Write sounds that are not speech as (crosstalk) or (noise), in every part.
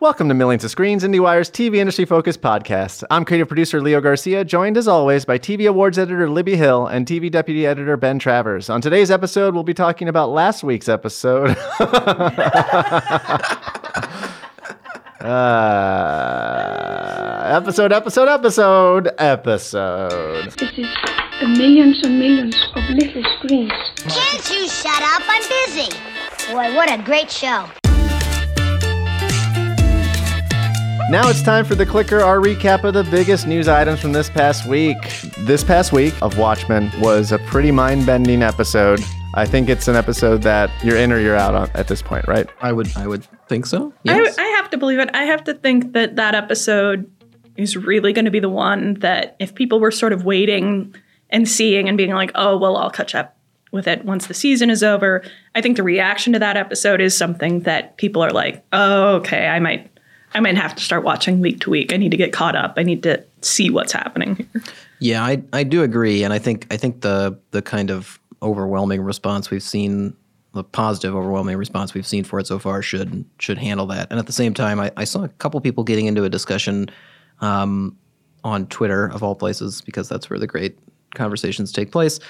Welcome to Millions of Screens, IndieWire's TV industry focused podcast. I'm creative producer Leo Garcia, joined as always by TV awards editor Libby Hill and TV deputy editor Ben Travers. On today's episode, we'll be talking about last week's episode. (laughs) uh, episode, episode, episode, episode. This is a millions and millions of little screens. Can't you shut up? I'm busy. Boy, what a great show. Now it's time for the clicker, our recap of the biggest news items from this past week. This past week of Watchmen was a pretty mind bending episode. I think it's an episode that you're in or you're out on at this point, right? I would I would think so. I, I have to believe it. I have to think that that episode is really going to be the one that if people were sort of waiting and seeing and being like, oh, well, I'll catch up with it once the season is over. I think the reaction to that episode is something that people are like, oh, okay, I might. I might have to start watching week to week. I need to get caught up. I need to see what's happening here. yeah, I I do agree, and I think I think the the kind of overwhelming response we've seen, the positive overwhelming response we've seen for it so far should should handle that. And at the same time, I, I saw a couple people getting into a discussion um, on Twitter of all places because that's where the great conversations take place.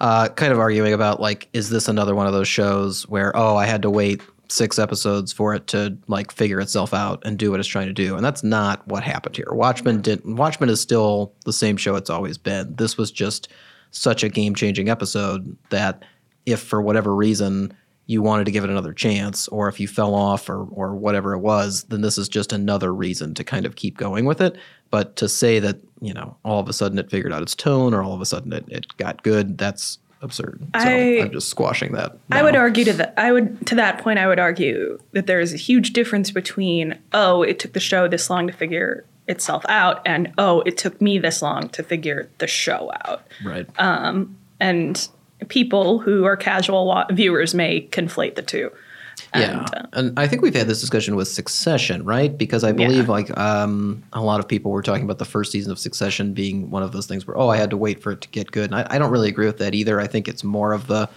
Uh, kind of arguing about like, is this another one of those shows where oh, I had to wait six episodes for it to like figure itself out and do what it's trying to do, and that's not what happened here. Watchmen didn't Watchmen is still the same show it's always been. This was just such a game changing episode that if for whatever reason you wanted to give it another chance, or if you fell off or or whatever it was, then this is just another reason to kind of keep going with it. But to say that, you know, all of a sudden it figured out its tone or all of a sudden it, it got good, that's absurd. So I- I'm just squashing that. I would argue to that. I would to that point. I would argue that there is a huge difference between oh, it took the show this long to figure itself out, and oh, it took me this long to figure the show out. Right. Um, And people who are casual wa- viewers may conflate the two. Yeah, And, uh, and I think we've had this discussion with Succession, right? Because I believe Yeah. like um, a lot of people were talking about the first season of Succession being one of those things where oh, I had to wait for it to get good, and I, I don't really agree with that either. I think it's more of the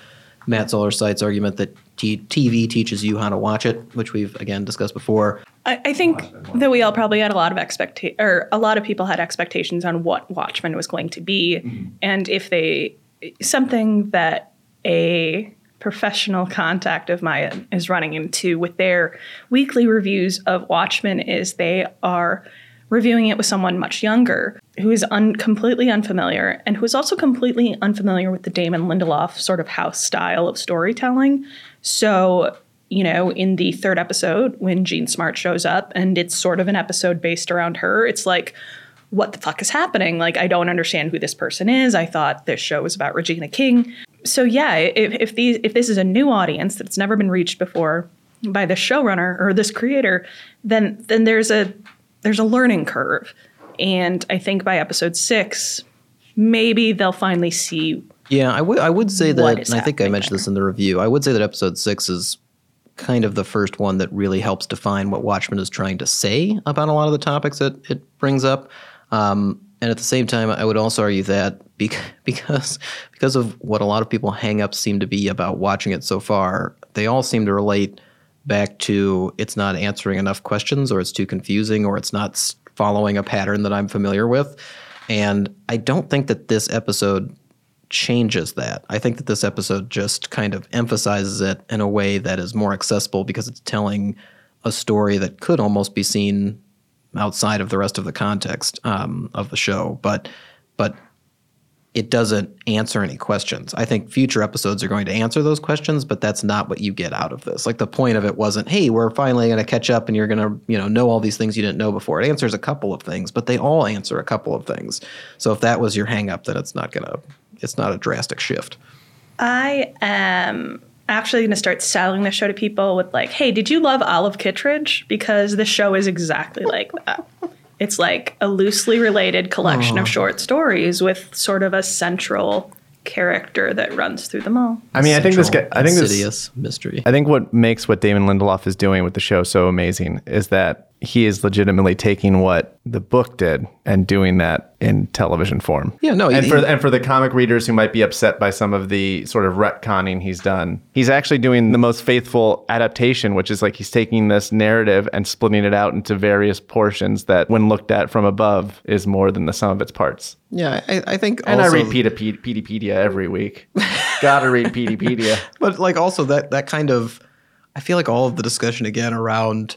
Matt Zoller Seitz argument that t- TV teaches you how to watch it, which we've again discussed before. I, I think that we all probably had a lot of expecta- or a lot of people had expectations on what Watchmen was going to be, and if they something that a professional contact of mine is running into with their weekly reviews of Watchmen is they are reviewing it with someone much younger who is un- completely unfamiliar and who is also completely unfamiliar with the Damon Lindelof sort of house style of storytelling. So, you know, in the third episode, when Jean Smart shows up and it's sort of an episode based around her, it's like, what the fuck is happening? Like, I don't understand who this person is. I thought this show was about Regina King. So yeah, if, if these if this is a new audience that's never been reached before by the showrunner or this creator, then then there's a there's a learning curve. And I think by episode six, maybe they'll finally see Yeah, I would I would say that, and I think I mentioned this in the review. I would say that episode six is kind of the first one that really helps define what Watchmen is trying to say about a lot of the topics that it brings up. Um, and at the same time, I would also argue that (laughs) because because of what a lot of people hang up seem to be about watching it so far, they all seem to relate back to it's not answering enough questions, or it's too confusing, or it's not following a pattern that I'm familiar with. And I don't think that this episode changes that. I think that this episode just kind of emphasizes it in a way that is more accessible because it's telling a story that could almost be seen outside of the rest of the context um, of the show, but but it doesn't answer any questions. I think future episodes are going to answer those questions, but that's not what you get out of this. Like the point of it wasn't, hey, we're finally going to catch up and you're going to, you know, know all these things you didn't know before. It answers a couple of things, but they all answer a couple of things. So if that was your hang up, then it's not going to it's not a drastic shift. I am actually going to start selling the show to people with like, "Hey, did you love Olive Kitteridge?" Because the show is exactly like that. It's like a loosely related collection of short stories with sort of a central character that runs through them all. I mean, I think this. Guy, I think this. insidious mystery. I think what makes what Damon Lindelof is doing with the show so amazing is that he is legitimately taking what the book did and doing that in television form. Yeah, no, and he- for and for the comic readers who might be upset by some of the sort of retconning he's done, he's actually doing the most faithful adaptation, which is like he's taking this narrative and splitting it out into various portions that, when looked at from above, is more than the sum of its parts. Yeah, I, I think. And also, I read Pedi- Peteypedia every week. Gotta read Peteypedia. (laughs) but like also that that kind of, I feel like all of the discussion again around,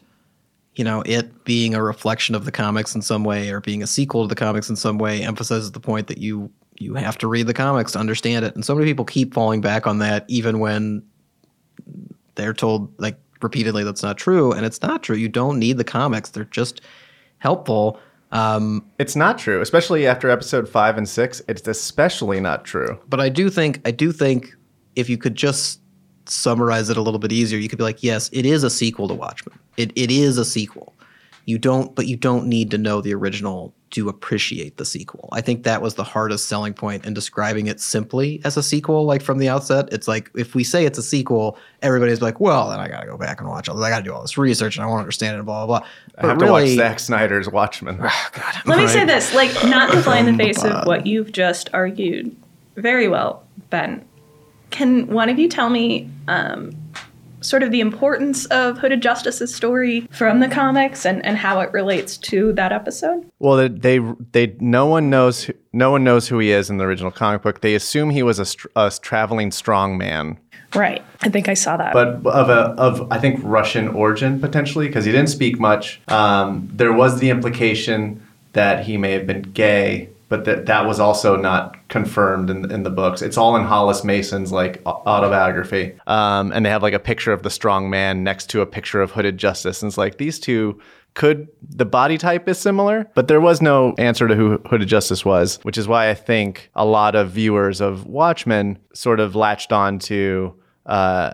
you know, it being a reflection of the comics in some way or being a sequel to the comics in some way emphasizes the point that you you have to read the comics to understand it. And so many people keep falling back on that, even when they're told like repeatedly that's not true, and it's not true. You don't need the comics; they're just helpful. Um, It's not true, especially after episode five and six. It's especially not true. but I do think I do think if you could just summarize it a little bit easier, you could be like, yes, it is a sequel to Watchmen. It it is a sequel. You don't, but you don't need to know the original to appreciate the sequel. I think that was the hardest selling point in describing it simply as a sequel. Like from the outset, it's like if we say it's a sequel, everybody's like, well, then I got to go back and watch it. I got to do all this research and I want to understand it. Blah blah blah. I have to watch Zack Snyder's Watchmen. (sighs) Oh, God. Let me say this, like not to fly in the face of what you've just argued very well, Ben. Can one of you tell me um, sort of the importance of Hooded Justice's story from the comics and, and how it relates to that episode? Well, they, they they no one knows who, no one knows who he is in the original comic book. They assume he was a, a traveling strong man, Right. I think I saw that. but of a of I think Russian origin potentially because he didn't speak much. Um, there was the implication that he may have been gay, but that that was also not confirmed in in the books. It's all in Hollis Mason's like autobiography, um, and they have like a picture of the strong man next to a picture of Hooded Justice, and it's like these two could the body type is similar, but there was no answer to who Hooded Justice was, which is why I think a lot of viewers of Watchmen sort of latched on to uh,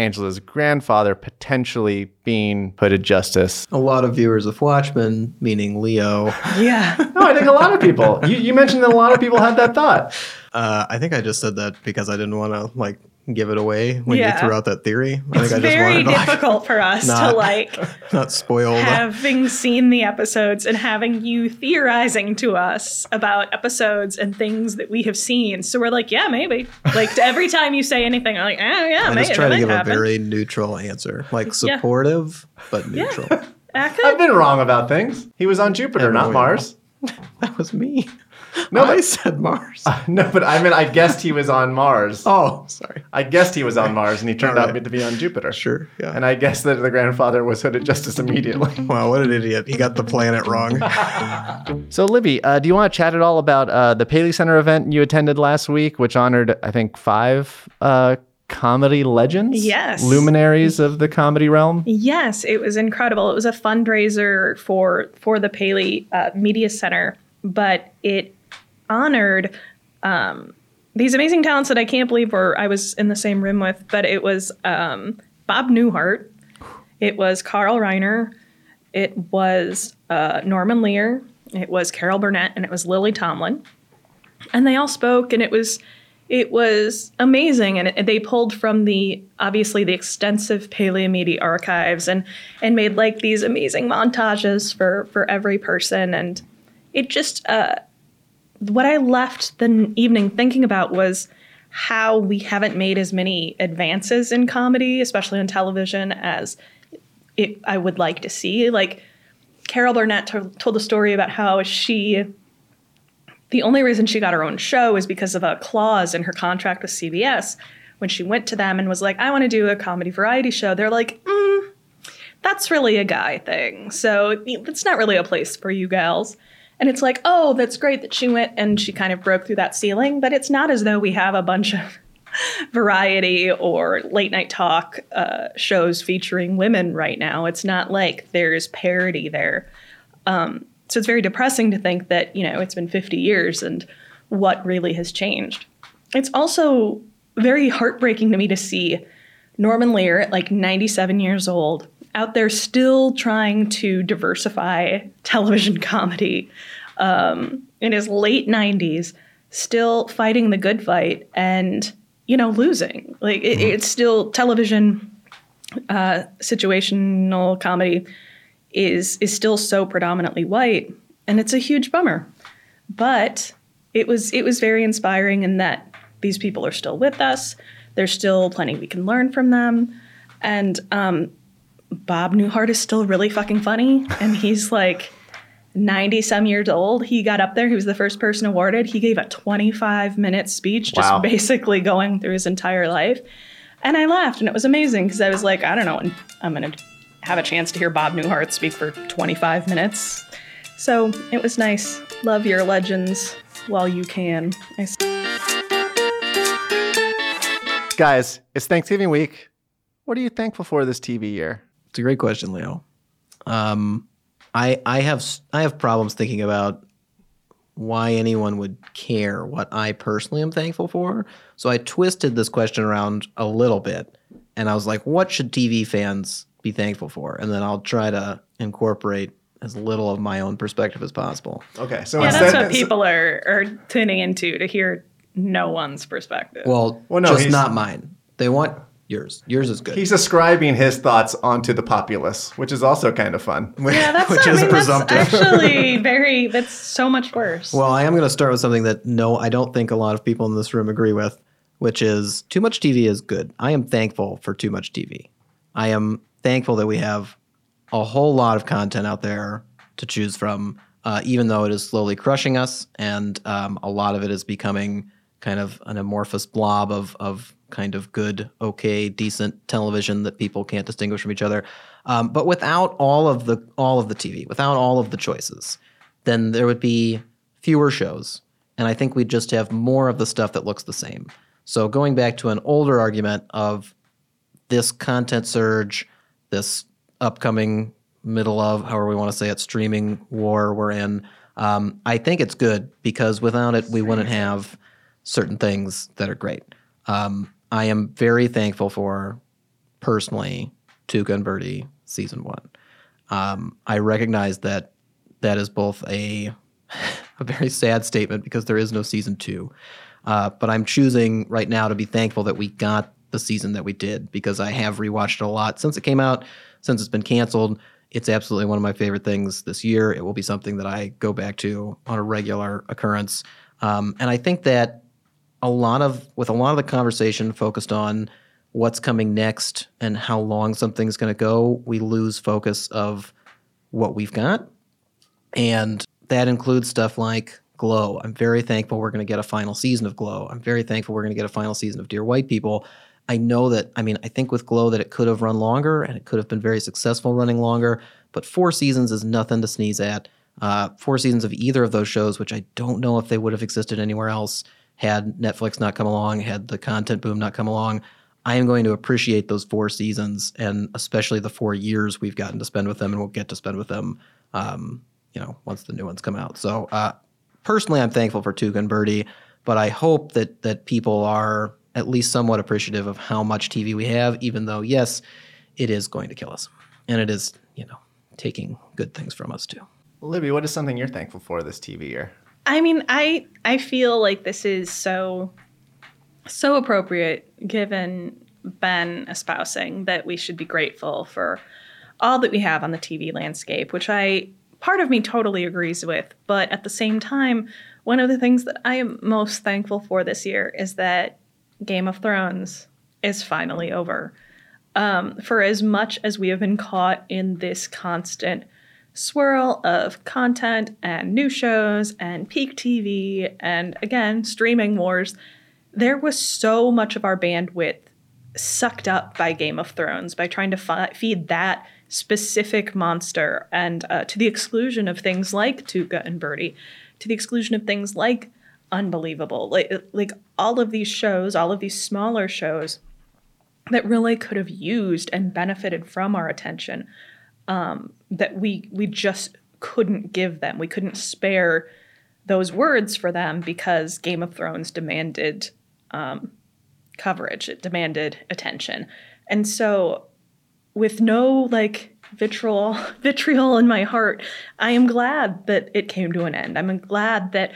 Angela's grandfather potentially being Hooded Justice. A lot of viewers of Watchmen, meaning Leo. (laughs) yeah. (laughs) No, I think a lot of people. You, you mentioned that a lot of people had that thought. Uh, I think I just said that because I didn't want to like give it away when Yeah. you threw out that theory. I It's think I just very wanted to like, difficult for us to like (laughs) not spoil having seen the episodes and having you theorizing to us about episodes and things that we have seen. So we're like, yeah, maybe. Like (laughs) every time you say anything, I'm like, oh yeah, I maybe. just try to give might a very neutral answer, like supportive but neutral. (laughs) Ah, good. I've been wrong about things. He was on Jupiter, not Mars. that was me. (laughs) No, I but- said Mars. (laughs) No, but I mean, I guessed he was on Mars. (laughs) oh, sorry. I guessed he was on Mars, and he turned Alright. out to be on Jupiter. Sure. Yeah. And I guessed that the grandfather was Hooded Justice immediately. wow, what an idiot! He got the planet wrong. So, Libby, uh, do you want to chat at all about uh, the Paley Center event you attended last week, which honored, I think, five uh, comedy legends? Yes. Luminaries of the comedy realm? Yes, it was incredible. It was a fundraiser for for the Paley uh, Media Center, but it honored um, these amazing talents that I can't believe were I was in the same room with. But it was um, Bob Newhart, it was Carl Reiner, it was uh, Norman Lear, it was Carol Burnett, and it was Lily Tomlin, and they all spoke, and it was it was amazing. And it, they pulled from the obviously the extensive Paley media archives and and made like these amazing montages for for every person. And it just uh what i left the evening thinking about was how we haven't made as many advances in comedy especially on television as it, i would like to see like carol burnett to- told a story about how she the only reason she got her own show is because of a clause in her contract with CBS. When she went to them and was like, I want to do a comedy variety show, they're like, mm, that's really a guy thing. So it's not really a place for you gals. And it's like, oh, that's great that she went and she kind of broke through that ceiling, but it's not as though we have a bunch of (laughs) variety or late night talk uh, shows featuring women right now. It's not like there's parody there. Um, so it's very depressing to think that, you know, it's been 50 years and what really has changed. It's also very heartbreaking to me to see Norman Lear at like 97 years old out there still trying to diversify television (laughs) comedy um, in his late 90s, still fighting the good fight and, you know, losing. Like it, it's still television uh, situational comedy is is still so predominantly white, and it's a huge bummer. But it was it was very inspiring in that these people are still with us. There's still plenty we can learn from them, and um, Bob Newhart is still really fucking funny, and he's like. 90 some years old. He got up there. He was the first person awarded. He gave a 25 minute speech, just Wow. basically going through his entire life. And I laughed, and it was amazing because I was like, I don't know, when I'm going to have a chance to hear Bob Newhart speak for 25 minutes. So it was nice. Love your legends while you can. Guys, it's Thanksgiving week. What are you thankful for this TV year? It's a great question, Leo. Um, I I have s- I have problems thinking about why anyone would care what I personally am thankful for. So I twisted this question around a little bit, and I was like, what should TV fans be thankful for? And then I'll try to incorporate as little of my own perspective as possible. Okay, so yeah, that's what people are, are tuning into to hear no one's perspective. Well, Well, no, just not mine. They want yours. Yours is good. he's ascribing his thoughts onto the populace, which is also kind of fun. yeah, (laughs) that's, which I is mean, presumptive. that's actually (laughs) very, that's so much worse. Well, I am going to start with something that no, I don't think a lot of people in this room agree with, which is too much TV is good. I am thankful for too much TV. I am thankful that we have a whole lot of content out there to choose from, uh, even though it is slowly crushing us, and um, a lot of it is becoming kind of an amorphous blob of of kind of good, okay, decent television that people can't distinguish from each other. Um, but without all of the all of the TV, without all of the choices, then there would be fewer shows, and I think we'd just have more of the stuff that looks the same. So going back to an older argument of this content surge, this upcoming middle of, however we want to say it, streaming war we're in, um, I think it's good because without it, we wouldn't have certain things that are great. Um, I am very thankful for, personally, Tuca and season one. Um, I recognize that that is both a (laughs) a very sad statement because there is no season two. Uh, but I'm choosing right now to be thankful that we got the season that we did because I have rewatched it a lot since it came out, since it's been canceled. It's absolutely one of my favorite things this year. It will be something that I go back to on a regular occurrence. Um, and I think that a lot of with a lot of the conversation focused on what's coming next and how long something's going to go, we lose focus of what we've got. And that includes stuff like Glow. I'm very thankful we're going to get a final season of Glow. I'm very thankful we're going to get a final season of Dear White People. I know that, I mean, I think with Glow that it could have run longer and it could have been very successful running longer, but four seasons is nothing to sneeze at. Uh, four seasons of either of those shows, which I don't know if they would have existed anywhere else had Netflix not come along, had the content boom not come along. I am going to appreciate those four seasons and especially the four years we've gotten to spend with them and we'll get to spend with them, um, you know, once the new ones come out. So, uh, personally, I'm thankful for Tuca and Birdie, but I hope that that people are at least somewhat appreciative of how much TV we have, even though, yes, it is going to kill us. And it is, you know, taking good things from us too. Libby, what is something you're thankful for this TV year? I mean, I I feel like this is so so appropriate given Ben espousing that we should be grateful for all that we have on the TV landscape, which I part of me totally agrees with, but at the same time, one of the things that I am most thankful for this year is that Game of Thrones is finally over. Um, for as much as we have been caught in this constant swirl of content and new shows and peak TV and again, streaming wars, there was so much of our bandwidth sucked up by Game of Thrones by trying to fi- feed that specific monster and uh, to the exclusion of things like Tuca and Birdie, to the exclusion of things like Unbelievable. Like, like all of these shows, all of these smaller shows that really could have used and benefited from our attention um, that we we just couldn't give them. We couldn't spare those words for them because Game of Thrones demanded um, coverage. It demanded attention, and so with no like vitriol (laughs) vitriol in my heart, I am glad that it came to an end. I'm glad that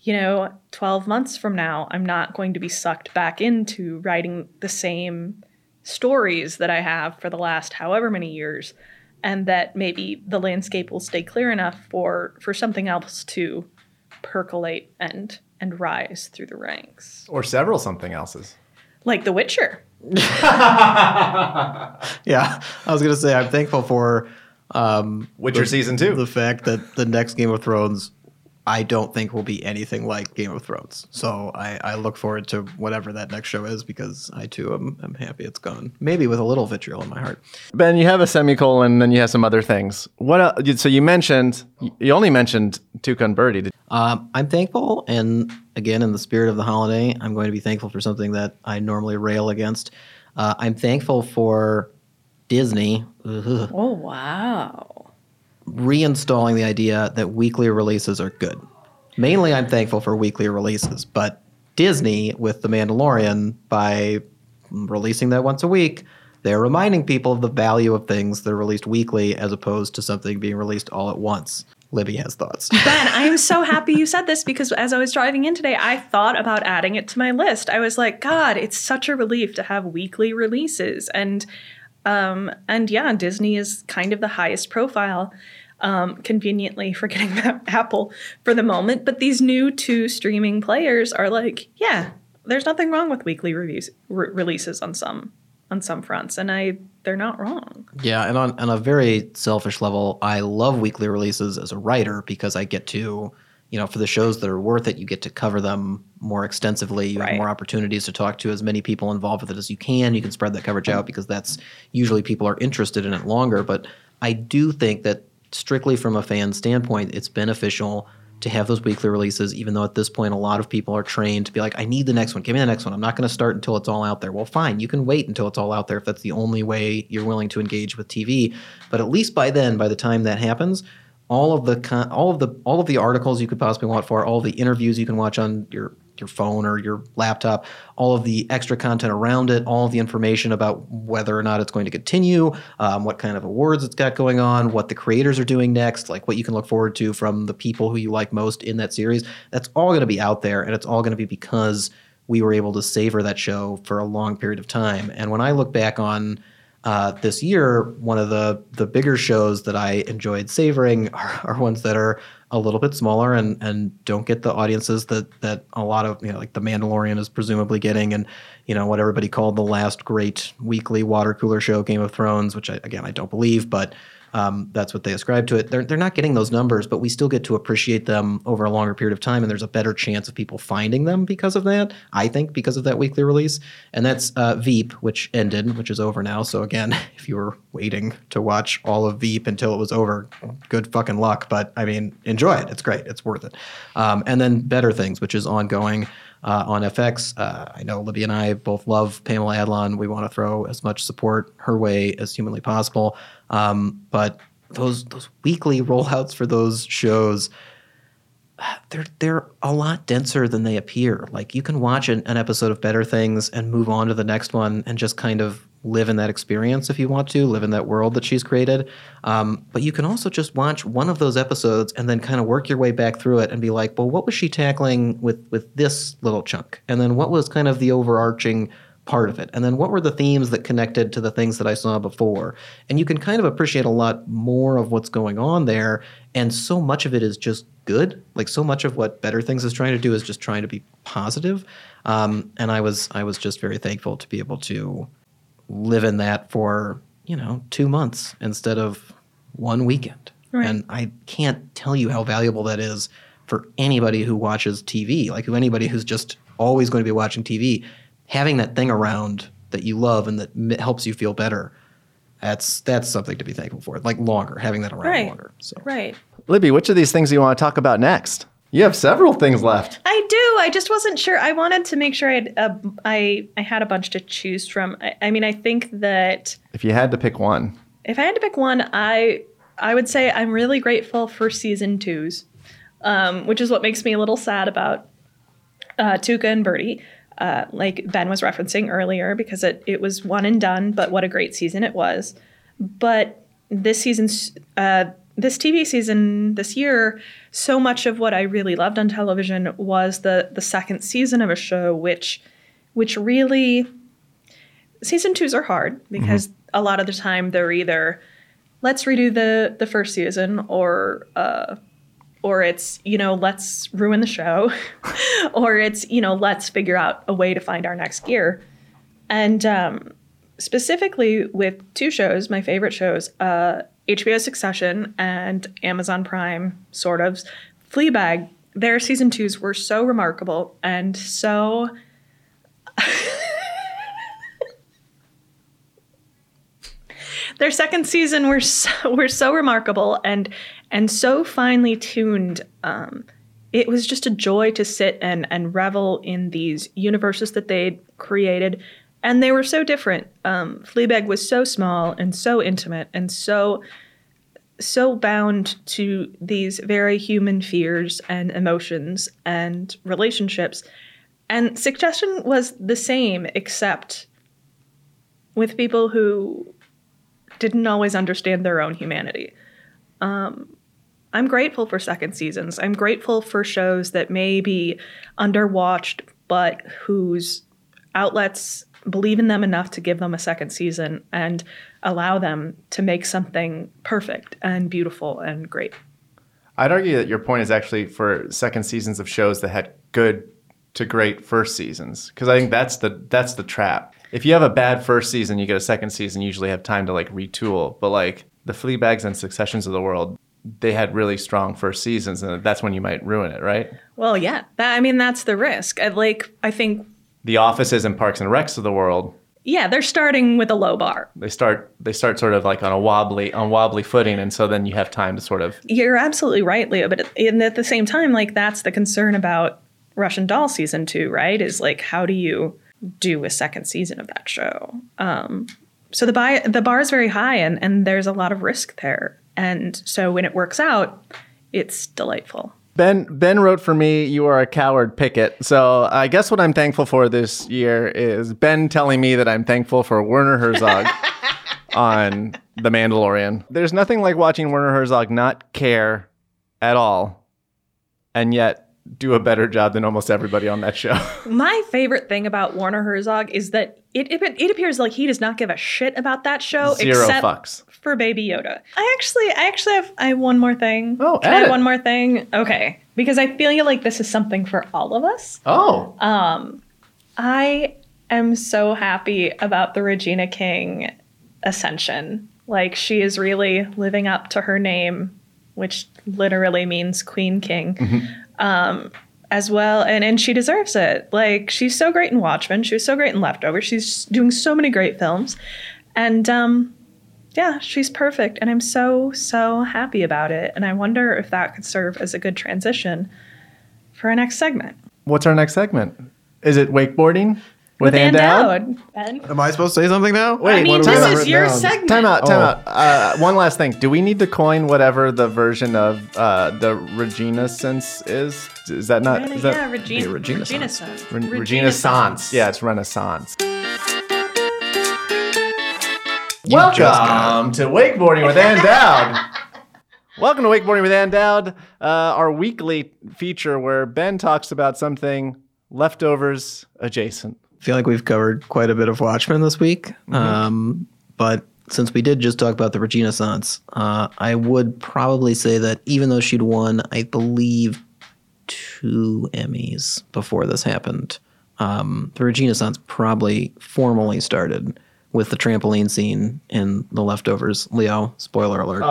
you know 12 months from now I'm not going to be sucked back into writing the same stories that I have for the last however many years and that maybe the landscape will stay clear enough for for something else to percolate and and rise through the ranks, Or several something else's. like The Witcher. (laughs) Yeah, I was gonna say I'm thankful for um, Witcher the- season two. The fact that the next Game of Thrones, I don't think will be anything like Game of Thrones. So I, I look forward to whatever that next show is because I too am, am happy it's gone. Maybe with a little vitriol in my heart. Ben, you have a semicolon, and then you have some other things. What? el so you mentioned you only mentioned Tuca and Birdie. Did- Um, I'm thankful, and again, in the spirit of the holiday, I'm going to be thankful for something that I normally rail against. Uh, I'm thankful for Disney. Ugh. Oh wow! Reinstalling the idea that weekly releases are good. Mainly, I'm thankful for weekly releases, but Disney with The Mandalorian, by releasing that once a week, they're reminding people of the value of things that are released weekly as opposed to something being released all at once. Libby has thoughts. (laughs) Ben, I'm so happy you said this because as I was driving in today, I thought about adding it to my list. I was like, God, it's such a relief to have weekly releases, and um, and yeah, Disney is kind of the highest profile. Um, conveniently (laughs) forgetting about Apple for the moment, but these new two streaming players are like, yeah, there's nothing wrong with weekly reviews re- releases on some on some fronts, and I they're not wrong. Yeah, and on, on a very selfish level, I love weekly releases as a writer because I get to, you know, for the shows that are worth it, you get to cover them more extensively. You Right. have more opportunities to talk to as many people involved with it as you can. You can spread that coverage mm-hmm. out because that's usually people are interested in it longer. But I do think that strictly from a fan standpoint, it's beneficial to have those weekly releases, even though at this point a lot of people are trained to be like, I need the next one. Give me the next one. I'm not going to start until it's all out there. Well, fine. You can wait until it's all out there if that's the only way you're willing to engage with TV. But at least by then, by the time that happens, all of the all of the all of the articles you could possibly want for, all the interviews you can watch on your your phone or your laptop, all of the extra content around it, all of the information about whether or not it's going to continue, um, what kind of awards it's got going on, what the creators are doing next, like what you can look forward to from the people who you like most in that series. That's all going to be out there, and it's all going to be because we were able to savor that show for a long period of time. And when I look back on uh, this year, one of the the bigger shows that I enjoyed savoring (laughs) are, are ones that are a little bit smaller and and don't get the audiences that that a lot of you know like The Mandalorian is presumably getting, and you know what everybody called the last great weekly water cooler show, Game of Thrones, which I, again I don't believe, but um, that's what they ascribe to it. They're, they're not getting those numbers, but we still get to appreciate them over a longer period of time, and there's a better chance of people finding them because of that. I think because of that weekly release, and that's uh, Veep, which ended, which is over now. So again, (laughs) if you were waiting to watch all of Veep until it was over, good fucking luck. But I mean, enjoy it. It's great. It's worth it. Um, and then Better Things, which is ongoing. Uh, on FX, uh, I know Libby and I both love Pamela Adlon. We want to throw as much support her way as humanly possible. Um, but those those weekly rollouts for those shows, (sighs) they're they're a lot denser than they appear. Like you can watch an, an episode of Better Things and move on to the next one and just kind of live in that experience if you want to, live in that world that she's created. Um, but you can also just watch one of those episodes and then kind of work your way back through it and be like, well, what was she tackling with with this little chunk? And then what was kind of the overarching part of it? And then what were the themes that connected to the things that I saw before? And you can kind of appreciate a lot more of what's going on there. And so much of it is just good. Like so much of what Better Things is trying to do is just trying to be positive. Um, and I was I was just very thankful to be able to live in that for you know two months instead of one weekend. Right. And I can't tell you how valuable that is for anybody who watches TV, like who anybody who's just always going to be watching TV, having that thing around that you love and that m- helps you feel better. That's that's something to be thankful for. Like longer, having that around Right. longer. So Right. Libby, which of these things do you want to talk about next? You have several things left. I do. I just wasn't sure. I wanted to make sure I had a, I I had a bunch to choose from. I, I mean, I think that If you had to pick one, if I had to pick one, I I would say I'm really grateful for season twos, um, which is what makes me a little sad about uh, Tuca and Birdie. Uh, like Ben was referencing earlier, because it, it was one and done, but what a great season it was. But this season's uh, this TV season this year, so much of what I really loved on television was the the second season of a show, which which really season twos are hard because a lot of the time they're either let's redo the the first season or uh or it's you know let's ruin the show (laughs) or it's you know let's figure out a way to find our next gear. And um specifically with two shows my favorite shows uh hbo succession and amazon prime sort of fleabag their season twos were so remarkable and so (laughs) their second season were so, were so remarkable and and so finely tuned. Um, it was just a joy to sit and and revel in these universes that they'd created, and they were so different. Um, Fleabag was so small and so intimate and so so bound to these very human fears and emotions and relationships. And Succession was the same, except with people who didn't always understand their own humanity. Um, I'm grateful for second seasons. I'm grateful for shows that may be underwatched, but whose outlets believe in them enough to give them a second season and allow them to make something perfect and beautiful and great. I'd argue that your point is actually for second seasons of shows that had good to great first seasons because I think that's the that's the trap. If you have a bad first season, you get a second season. You usually have time to like retool. But like the Fleabags and Successions of the world, they had really strong first seasons, and that's when you might ruin it, right? Well, yeah. That, I mean, that's the risk. I, like, I think, The offices and Parks and Recs of the world, yeah, they're starting with a low bar. they start they start sort of like on a wobbly on wobbly footing, and so then you have time to sort of You're absolutely right, Leo. But at, and at the same time, like that's the concern about Russian Doll season two, right? Is like how do you do a second season of that show? Um, so the buy the bar is very high, and and there's a lot of risk there. And so when it works out, it's delightful. Ben Ben wrote for me, "You are a coward, Pickett." So I guess what I'm thankful for this year is Ben telling me that I'm thankful for Werner Herzog (laughs) on The Mandalorian. There's nothing like watching Werner Herzog not care at all, and yet do a better job than almost everybody on that show. (laughs) My favorite thing about Werner Herzog is that it, it it appears like he does not give a shit about that show Zero except fucks. for Baby Yoda. I actually I actually have I have one more thing. Oh, Can I have one more thing? Okay. Because I feel like this is something for all of us. Oh, Um, I am so happy about the Regina King ascension. Like she is really living up to her name, which literally means Queen King. Um, as well, and and she deserves it. Like she's so great in Watchmen. She was so great in Leftovers. She's doing so many great films, and um, yeah, she's perfect. And I'm so so happy about it. And I wonder if that could serve as a good transition for our next segment. what's our next segment? Is it wakeboarding with, Ann Dowd? Ben. Am I supposed to say something now? Wait, I mean, what this do we have is written your down? segment. Time out, time Oh. out. Uh, one last thing. Do we need to coin whatever the version of uh, the Reginaissance is? Is that not? Is that yeah, Regina, Yeah, Regina Regina Sans. Sans. Re- Regina Sans? Yeah, it's Renaissance. just (laughs) Welcome to Wakeboarding with Ann Dowd. Welcome to Wakeboarding with Ann Dowd, uh, our weekly feature where Ben talks about something leftovers adjacent. I feel like we've covered quite a bit of Watchmen this week. Um, but since we did just talk about the Reginaissance, uh, I would probably say that even though she'd won, I believe, two Emmys before this happened, um, the Reginaissance probably formally started with the trampoline scene in The Leftovers. Leo, spoiler alert.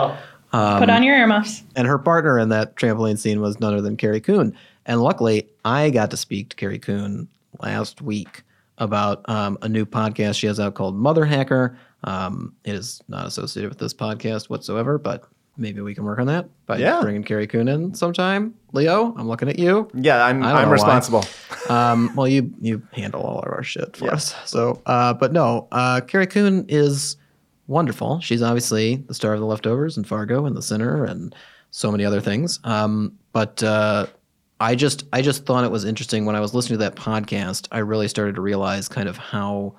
Put on your earmuffs. And her partner in that trampoline scene was none other than Carrie Coon. And luckily, I got to speak to Carrie Coon last week about um, a new podcast she has out called Mother Hacker. Um, it is not associated with this podcast whatsoever, but maybe we can work on that by Yeah. bringing Carrie Coon in sometime. Leo, I'm looking at you. Yeah, I'm, I'm responsible. (laughs) Um, well, you you handle all of our shit for Yeah. us. So, uh, but no, uh, Carrie Coon is wonderful. She's obviously the star of The Leftovers and Fargo and The Sinner and so many other things. Um, but uh, I just I just thought it was interesting when I was listening to that podcast. I really started to realize kind of how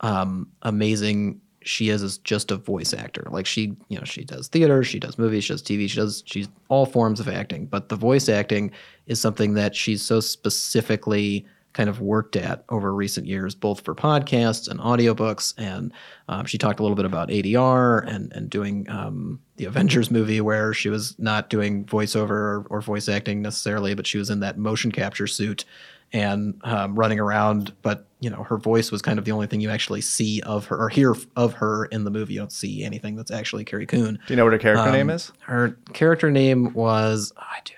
um, amazing she is as just a voice actor. Like she, you know, she does theater, she does movies, she does TV, she does she's all forms of acting. But the voice acting is something that she's so specifically kind of worked at over recent years, both for podcasts and audiobooks. And um, she talked a little bit about ADR and and doing um, the Avengers (laughs) movie, where she was not doing voiceover or, or voice acting necessarily, but she was in that motion capture suit and um, running around. But you know, her voice was kind of the only thing you actually see of her or hear of her in the movie. You don't see anything that's actually Carrie Coon. Do you know what her character Um, name is? Her character name was oh, I do.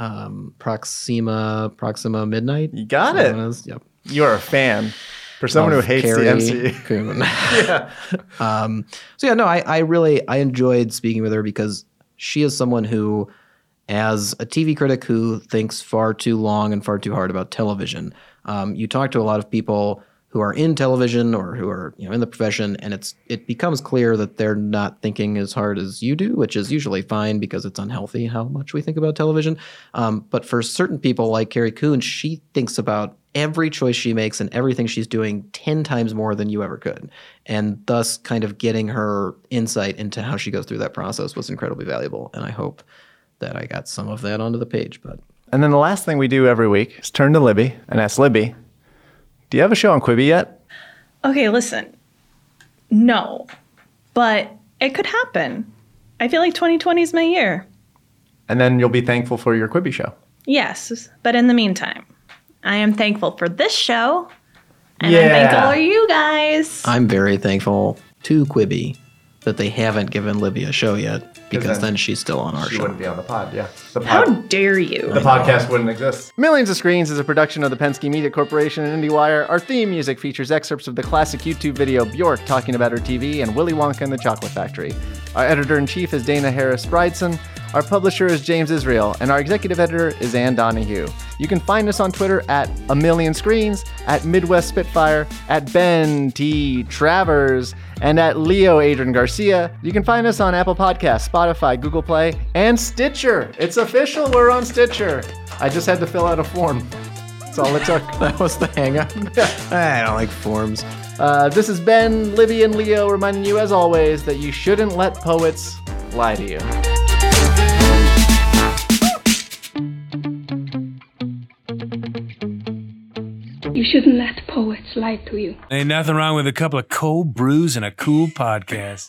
Um, Proxima Proxima Midnight. You got it. is? Yep. You are a fan. For someone who hates Carrie the (laughs) MCU. yeah. (laughs) um, so yeah, no, I, I really I enjoyed speaking with her because she is someone who, as a TV critic who thinks far too long and far too hard about television, um, you talk to a lot of people who are in television or who are you know in the profession, and it's it becomes clear that they're not thinking as hard as you do, which is usually fine because it's unhealthy how much we think about television. Um, but for certain people like Carrie Coon, she thinks about every choice she makes and everything she's doing 10 times more than you ever could. And thus, kind of getting her insight into how she goes through that process was incredibly valuable. And I hope that I got some of that onto the page. But And then the last thing we do every week is turn to Libby and ask Libby, do you have a show on Quibi yet? Okay, listen. No, but it could happen. I feel like 2020 is my year. And then you'll be thankful for your Quibi show. Yes, but in the meantime, I am thankful for this show. And Yeah. I'm thankful for you guys. I'm very thankful to Quibi that they haven't given Libby a show yet because then then she's still on our She show. wouldn't be on the pod, yeah. The How dare you? the podcast wouldn't exist. Millions of Screens is a production of the Penske Media Corporation and IndieWire. Our theme music features excerpts of the classic YouTube video Bjork talking about her TV and Willy Wonka and the Chocolate Factory. Our editor in chief is Dana Harris Bridson. Our publisher is James Israel, and our executive editor is Ann Donahue. You can find us on Twitter at A Million Screens, at Midwest Spitfire, at Ben T. Travers, and at Leo Adrian Garcia. You can find us on Apple Podcasts, Spotify, Google Play, and Stitcher. It's official, we're on Stitcher. I just had to fill out a form. That's all it took. (laughs) That was the hang up. I don't like forms. Uh, this is Ben, Libby, and Leo reminding you, as always, that you shouldn't let poets lie to you. You shouldn't let poets lie to you. Ain't nothing wrong with a couple of cold brews and a cool (laughs) podcast.